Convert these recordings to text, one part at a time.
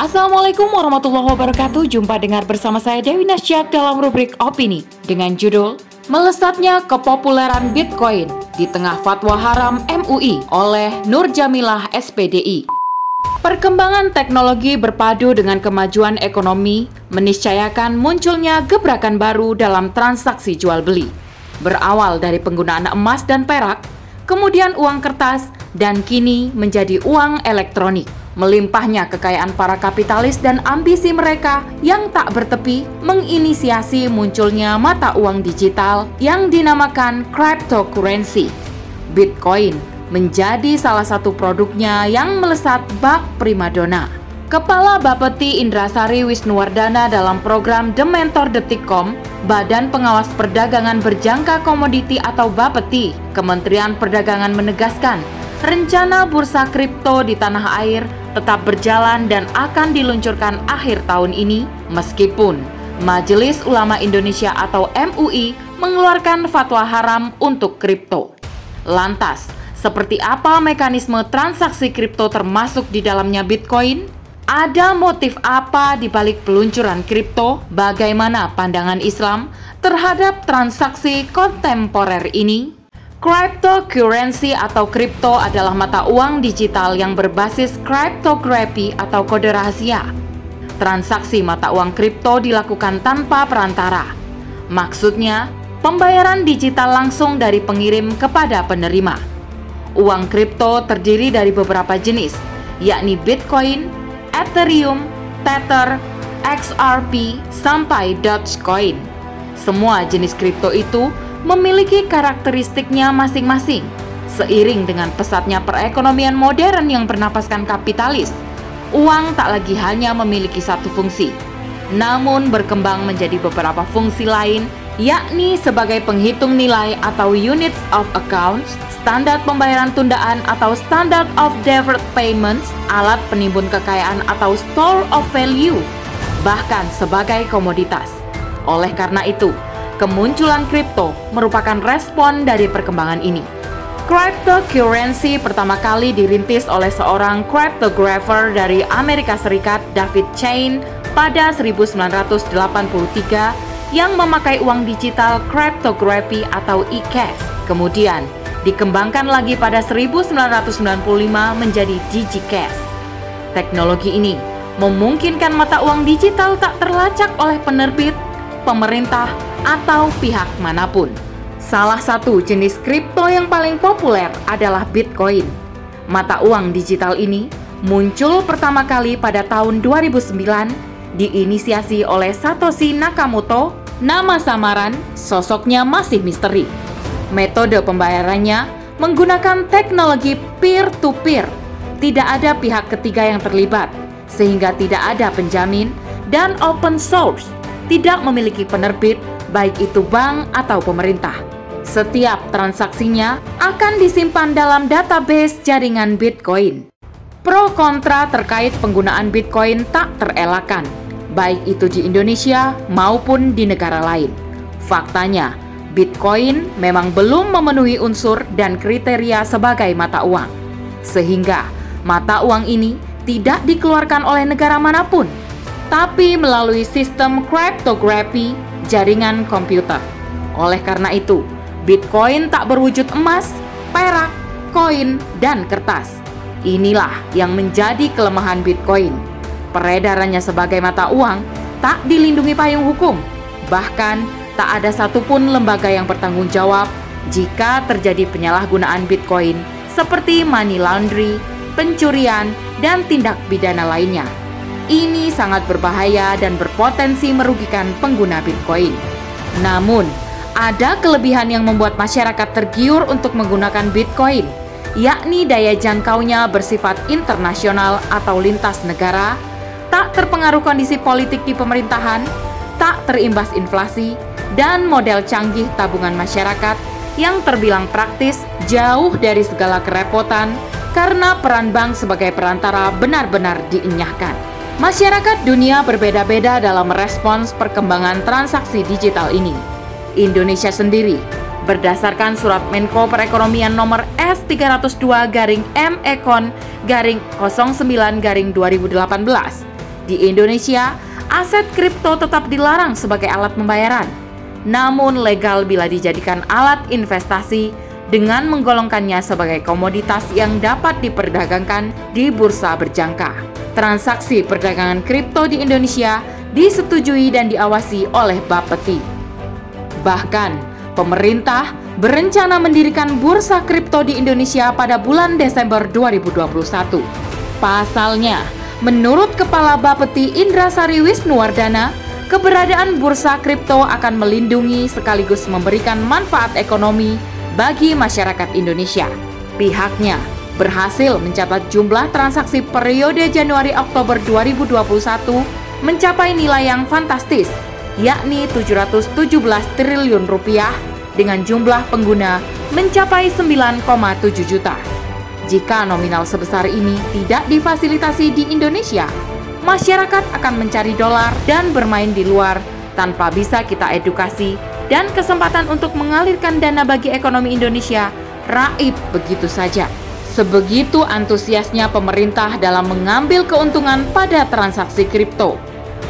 Assalamualaikum warahmatullahi wabarakatuh. Jumpa dengar bersama saya Dewi Nasyak dalam rubrik opini dengan judul Melesatnya kepopuleran Bitcoin di tengah fatwa haram MUI oleh Nur Jamilah SPDI. Perkembangan teknologi berpadu dengan kemajuan ekonomi meniscayakan munculnya gebrakan baru dalam transaksi jual beli. Berawal dari penggunaan emas dan perak, kemudian uang kertas, dan kini menjadi uang elektronik melimpahnya kekayaan para kapitalis dan ambisi mereka yang tak bertepi menginisiasi munculnya mata uang digital yang dinamakan cryptocurrency. Bitcoin menjadi salah satu produknya yang melesat bak primadona. Kepala Bapeti Indrasari Wisnuwardana dalam program The Mentor Detikkom, Badan Pengawas Perdagangan Berjangka Komoditi atau Bapeti, Kementerian Perdagangan menegaskan rencana bursa kripto di tanah air tetap berjalan dan akan diluncurkan akhir tahun ini meskipun Majelis Ulama Indonesia atau MUI mengeluarkan fatwa haram untuk kripto. Lantas, seperti apa mekanisme transaksi kripto termasuk di dalamnya Bitcoin? Ada motif apa di balik peluncuran kripto? Bagaimana pandangan Islam terhadap transaksi kontemporer ini? Cryptocurrency atau kripto adalah mata uang digital yang berbasis cryptography atau kode rahasia. Transaksi mata uang kripto dilakukan tanpa perantara. Maksudnya, pembayaran digital langsung dari pengirim kepada penerima. Uang kripto terdiri dari beberapa jenis, yakni Bitcoin, Ethereum, Tether, XRP, sampai Dogecoin. Semua jenis kripto itu memiliki karakteristiknya masing-masing. Seiring dengan pesatnya perekonomian modern yang bernapaskan kapitalis, uang tak lagi hanya memiliki satu fungsi, namun berkembang menjadi beberapa fungsi lain, yakni sebagai penghitung nilai atau units of accounts, standar pembayaran tundaan atau standard of deferred payments, alat penimbun kekayaan atau store of value, bahkan sebagai komoditas. Oleh karena itu, Kemunculan kripto merupakan respon dari perkembangan ini. Cryptocurrency pertama kali dirintis oleh seorang cryptographer dari Amerika Serikat, David Chain, pada 1983 yang memakai uang digital cryptography atau e-cash. Kemudian, dikembangkan lagi pada 1995 menjadi DigiCash. Teknologi ini memungkinkan mata uang digital tak terlacak oleh penerbit, pemerintah, atau pihak mana pun. Salah satu jenis kripto yang paling populer adalah Bitcoin. Mata uang digital ini muncul pertama kali pada tahun 2009 diinisiasi oleh Satoshi Nakamoto. Nama samaran, sosoknya masih misteri. Metode pembayarannya menggunakan teknologi peer-to-peer. Tidak ada pihak ketiga yang terlibat, sehingga tidak ada penjamin dan open source, tidak memiliki penerbit baik itu bank atau pemerintah. Setiap transaksinya akan disimpan dalam database jaringan Bitcoin. Pro kontra terkait penggunaan Bitcoin tak terelakkan, baik itu di Indonesia maupun di negara lain. Faktanya, Bitcoin memang belum memenuhi unsur dan kriteria sebagai mata uang, sehingga mata uang ini tidak dikeluarkan oleh negara mana pun, tapi melalui sistem cryptography jaringan komputer. Oleh karena itu, Bitcoin tak berwujud emas, perak, koin, dan kertas. Inilah yang menjadi kelemahan Bitcoin. Peredarannya sebagai mata uang tak dilindungi payung hukum. Bahkan tak ada satupun lembaga yang bertanggung jawab jika terjadi penyalahgunaan Bitcoin seperti money laundry, pencurian, dan tindak pidana lainnya. Ini sangat berbahaya dan berpotensi merugikan pengguna Bitcoin. Namun, ada kelebihan yang membuat masyarakat tergiur untuk menggunakan Bitcoin, yakni daya jangkaunya bersifat internasional atau lintas negara, tak terpengaruh kondisi politik di pemerintahan, tak terimbas inflasi, dan model canggih tabungan masyarakat yang terbilang praktis jauh dari segala kerepotan karena peran bank sebagai perantara benar-benar dienyahkan. Masyarakat dunia berbeda-beda dalam merespons perkembangan transaksi digital ini. Indonesia sendiri, berdasarkan surat Menko Perekonomian nomor S302 garing M Ekon garing 09 garing 2018 Di Indonesia, aset kripto tetap dilarang sebagai alat pembayaran, namun legal bila dijadikan alat investasi dengan menggolongkannya sebagai komoditas yang dapat diperdagangkan di bursa berjangka. Transaksi perdagangan kripto di Indonesia disetujui dan diawasi oleh Bapeti. Bahkan, pemerintah berencana mendirikan bursa kripto di Indonesia pada bulan Desember 2021. Pasalnya, menurut Kepala Bapeti Indrasari Wisnuwardana, keberadaan bursa kripto akan melindungi sekaligus memberikan manfaat ekonomi bagi masyarakat Indonesia. Pihaknya berhasil mencatat jumlah transaksi periode Januari-Oktober 2021 mencapai nilai yang fantastis, yakni 717 triliun rupiah dengan jumlah pengguna mencapai 9,7 juta. Jika nominal sebesar ini tidak difasilitasi di Indonesia, masyarakat akan mencari dolar dan bermain di luar tanpa bisa kita edukasi dan kesempatan untuk mengalirkan dana bagi ekonomi Indonesia raib begitu saja. Sebegitu antusiasnya pemerintah dalam mengambil keuntungan pada transaksi kripto.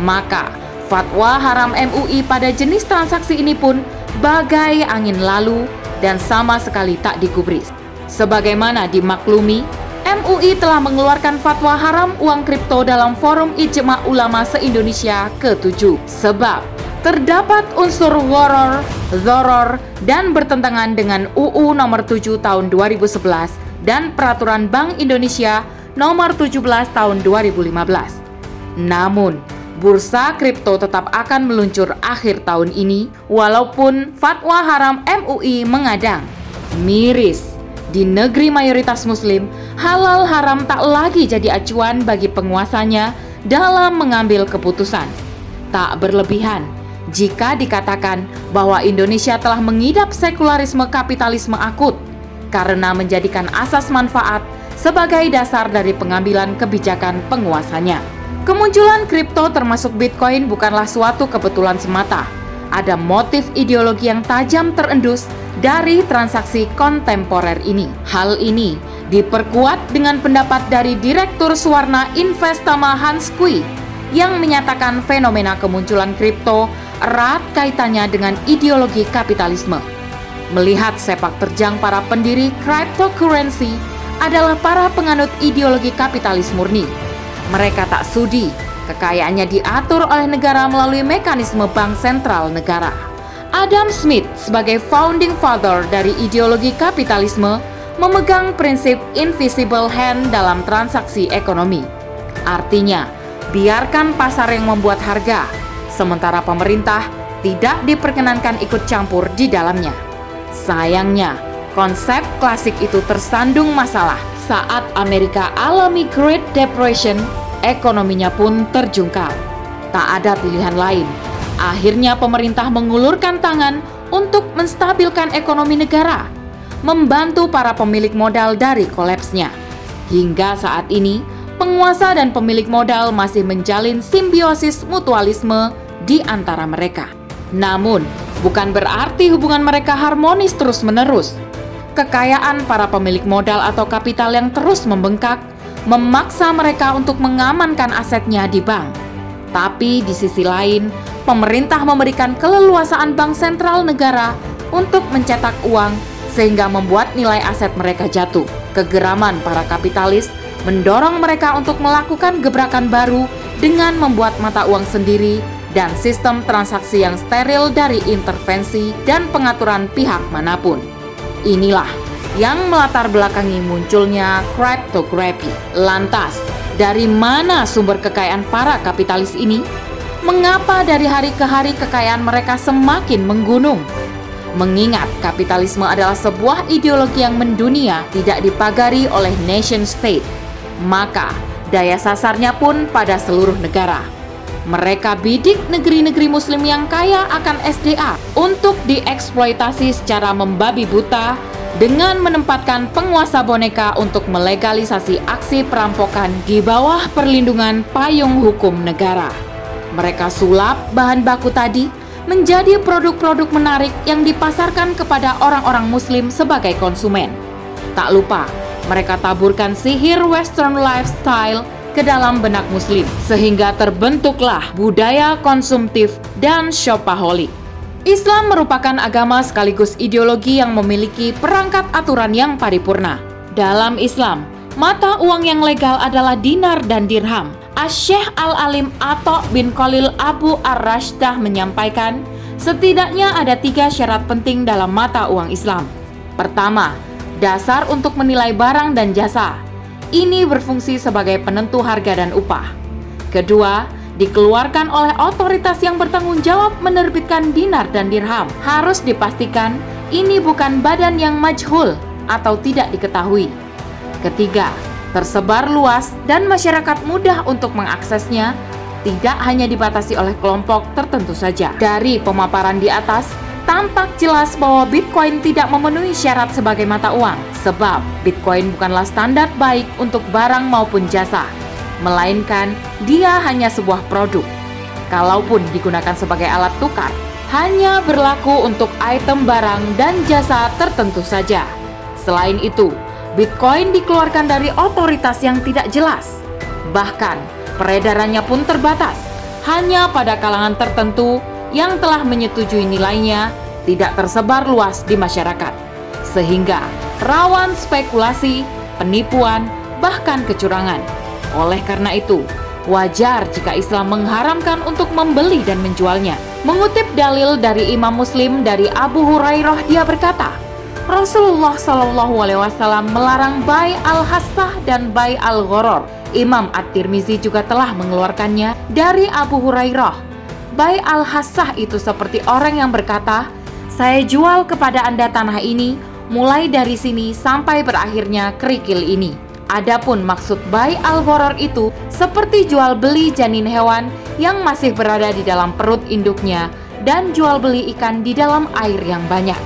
Maka, fatwa haram MUI pada jenis transaksi ini pun bagai angin lalu dan sama sekali tak digubris. Sebagaimana dimaklumi, MUI telah mengeluarkan fatwa haram uang kripto dalam Forum Ijma Ulama se-Indonesia ke-7. Sebab terdapat unsur horor, zoror, dan bertentangan dengan UU nomor 7 tahun 2011 dan Peraturan Bank Indonesia nomor 17 tahun 2015. Namun, bursa kripto tetap akan meluncur akhir tahun ini walaupun fatwa haram MUI mengadang. Miris, di negeri mayoritas muslim, halal haram tak lagi jadi acuan bagi penguasanya dalam mengambil keputusan. Tak berlebihan, jika dikatakan bahwa Indonesia telah mengidap sekularisme kapitalisme akut karena menjadikan asas manfaat sebagai dasar dari pengambilan kebijakan penguasanya. Kemunculan kripto termasuk Bitcoin bukanlah suatu kebetulan semata. Ada motif ideologi yang tajam terendus dari transaksi kontemporer ini. Hal ini diperkuat dengan pendapat dari Direktur Suwarna Investama Hans Kui yang menyatakan fenomena kemunculan kripto erat kaitannya dengan ideologi kapitalisme. Melihat sepak terjang para pendiri cryptocurrency adalah para penganut ideologi kapitalis murni. Mereka tak sudi kekayaannya diatur oleh negara melalui mekanisme bank sentral negara. Adam Smith sebagai founding father dari ideologi kapitalisme memegang prinsip invisible hand dalam transaksi ekonomi. Artinya, biarkan pasar yang membuat harga, sementara pemerintah tidak diperkenankan ikut campur di dalamnya. Sayangnya, konsep klasik itu tersandung masalah saat Amerika alami Great Depression, ekonominya pun terjungkal. Tak ada pilihan lain. Akhirnya pemerintah mengulurkan tangan untuk menstabilkan ekonomi negara, membantu para pemilik modal dari kolapsnya. Hingga saat ini, penguasa dan pemilik modal masih menjalin simbiosis mutualisme di antara mereka. Namun, bukan berarti hubungan mereka harmonis terus-menerus. Kekayaan para pemilik modal atau kapital yang terus membengkak memaksa mereka untuk mengamankan asetnya di bank. Tapi di sisi lain, pemerintah memberikan keleluasaan bank sentral negara untuk mencetak uang sehingga membuat nilai aset mereka jatuh. Kegeraman para kapitalis mendorong mereka untuk melakukan gebrakan baru dengan membuat mata uang sendiri dan sistem transaksi yang steril dari intervensi dan pengaturan pihak mana pun. Inilah yang melatar belakangi munculnya cryptography. Lantas, dari mana sumber kekayaan para kapitalis ini? Mengapa dari hari ke hari kekayaan mereka semakin menggunung? Mengingat kapitalisme adalah sebuah ideologi yang mendunia tidak dipagari oleh nation state, maka daya sasarnya pun pada seluruh negara mereka bidik negeri-negeri muslim yang kaya akan SDA untuk dieksploitasi secara membabi buta dengan menempatkan penguasa boneka untuk melegalisasi aksi perampokan di bawah perlindungan payung hukum negara. Mereka sulap bahan baku tadi menjadi produk-produk menarik yang dipasarkan kepada orang-orang muslim sebagai konsumen. Tak lupa, mereka taburkan sihir western lifestyle ke dalam benak muslim sehingga terbentuklah budaya konsumtif dan shopaholic. Islam merupakan agama sekaligus ideologi yang memiliki perangkat aturan yang paripurna. Dalam Islam, mata uang yang legal adalah dinar dan dirham. Asyikh Al-Alim Ato bin Khalil Abu Ar-Rashdah menyampaikan, setidaknya ada tiga syarat penting dalam mata uang Islam. Pertama, dasar untuk menilai barang dan jasa. Ini berfungsi sebagai penentu harga dan upah. Kedua, dikeluarkan oleh otoritas yang bertanggung jawab menerbitkan dinar dan dirham. Harus dipastikan ini bukan badan yang majhul atau tidak diketahui. Ketiga, tersebar luas dan masyarakat mudah untuk mengaksesnya, tidak hanya dibatasi oleh kelompok tertentu saja. Dari pemaparan di atas, tampak jelas bahwa Bitcoin tidak memenuhi syarat sebagai mata uang, sebab Bitcoin bukanlah standar baik untuk barang maupun jasa, melainkan dia hanya sebuah produk. Kalaupun digunakan sebagai alat tukar, hanya berlaku untuk item barang dan jasa tertentu saja. Selain itu, Bitcoin dikeluarkan dari otoritas yang tidak jelas. Bahkan, peredarannya pun terbatas, hanya pada kalangan tertentu yang telah menyetujui nilainya tidak tersebar luas di masyarakat, sehingga rawan spekulasi, penipuan, bahkan kecurangan. Oleh karena itu, wajar jika Islam mengharamkan untuk membeli dan menjualnya. Mengutip dalil dari Imam Muslim dari Abu Hurairah, dia berkata, Rasulullah Shallallahu Alaihi Wasallam melarang bay al hassah dan bay al ghoror. Imam At-Tirmizi juga telah mengeluarkannya dari Abu Hurairah Bai al-Hassah itu seperti orang yang berkata, saya jual kepada Anda tanah ini, mulai dari sini sampai berakhirnya kerikil ini. Adapun maksud bai al-ghorar itu seperti jual beli janin hewan yang masih berada di dalam perut induknya dan jual beli ikan di dalam air yang banyak.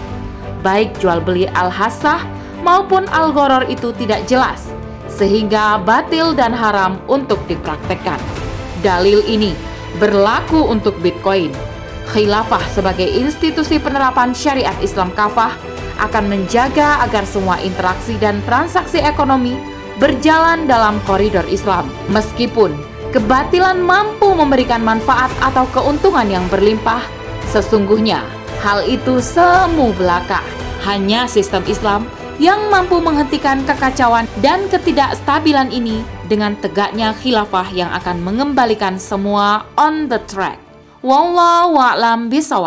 Baik jual beli al-hassah maupun al-ghorar itu tidak jelas, sehingga batil dan haram untuk dipraktekkan. Dalil ini berlaku untuk Bitcoin. Khilafah sebagai institusi penerapan syariat Islam kafah akan menjaga agar semua interaksi dan transaksi ekonomi berjalan dalam koridor Islam. Meskipun kebatilan mampu memberikan manfaat atau keuntungan yang berlimpah, sesungguhnya hal itu semu belaka. Hanya sistem Islam yang mampu menghentikan kekacauan dan ketidakstabilan ini dengan tegaknya khilafah yang akan mengembalikan semua on the track. Wallahu a'lam bishawab.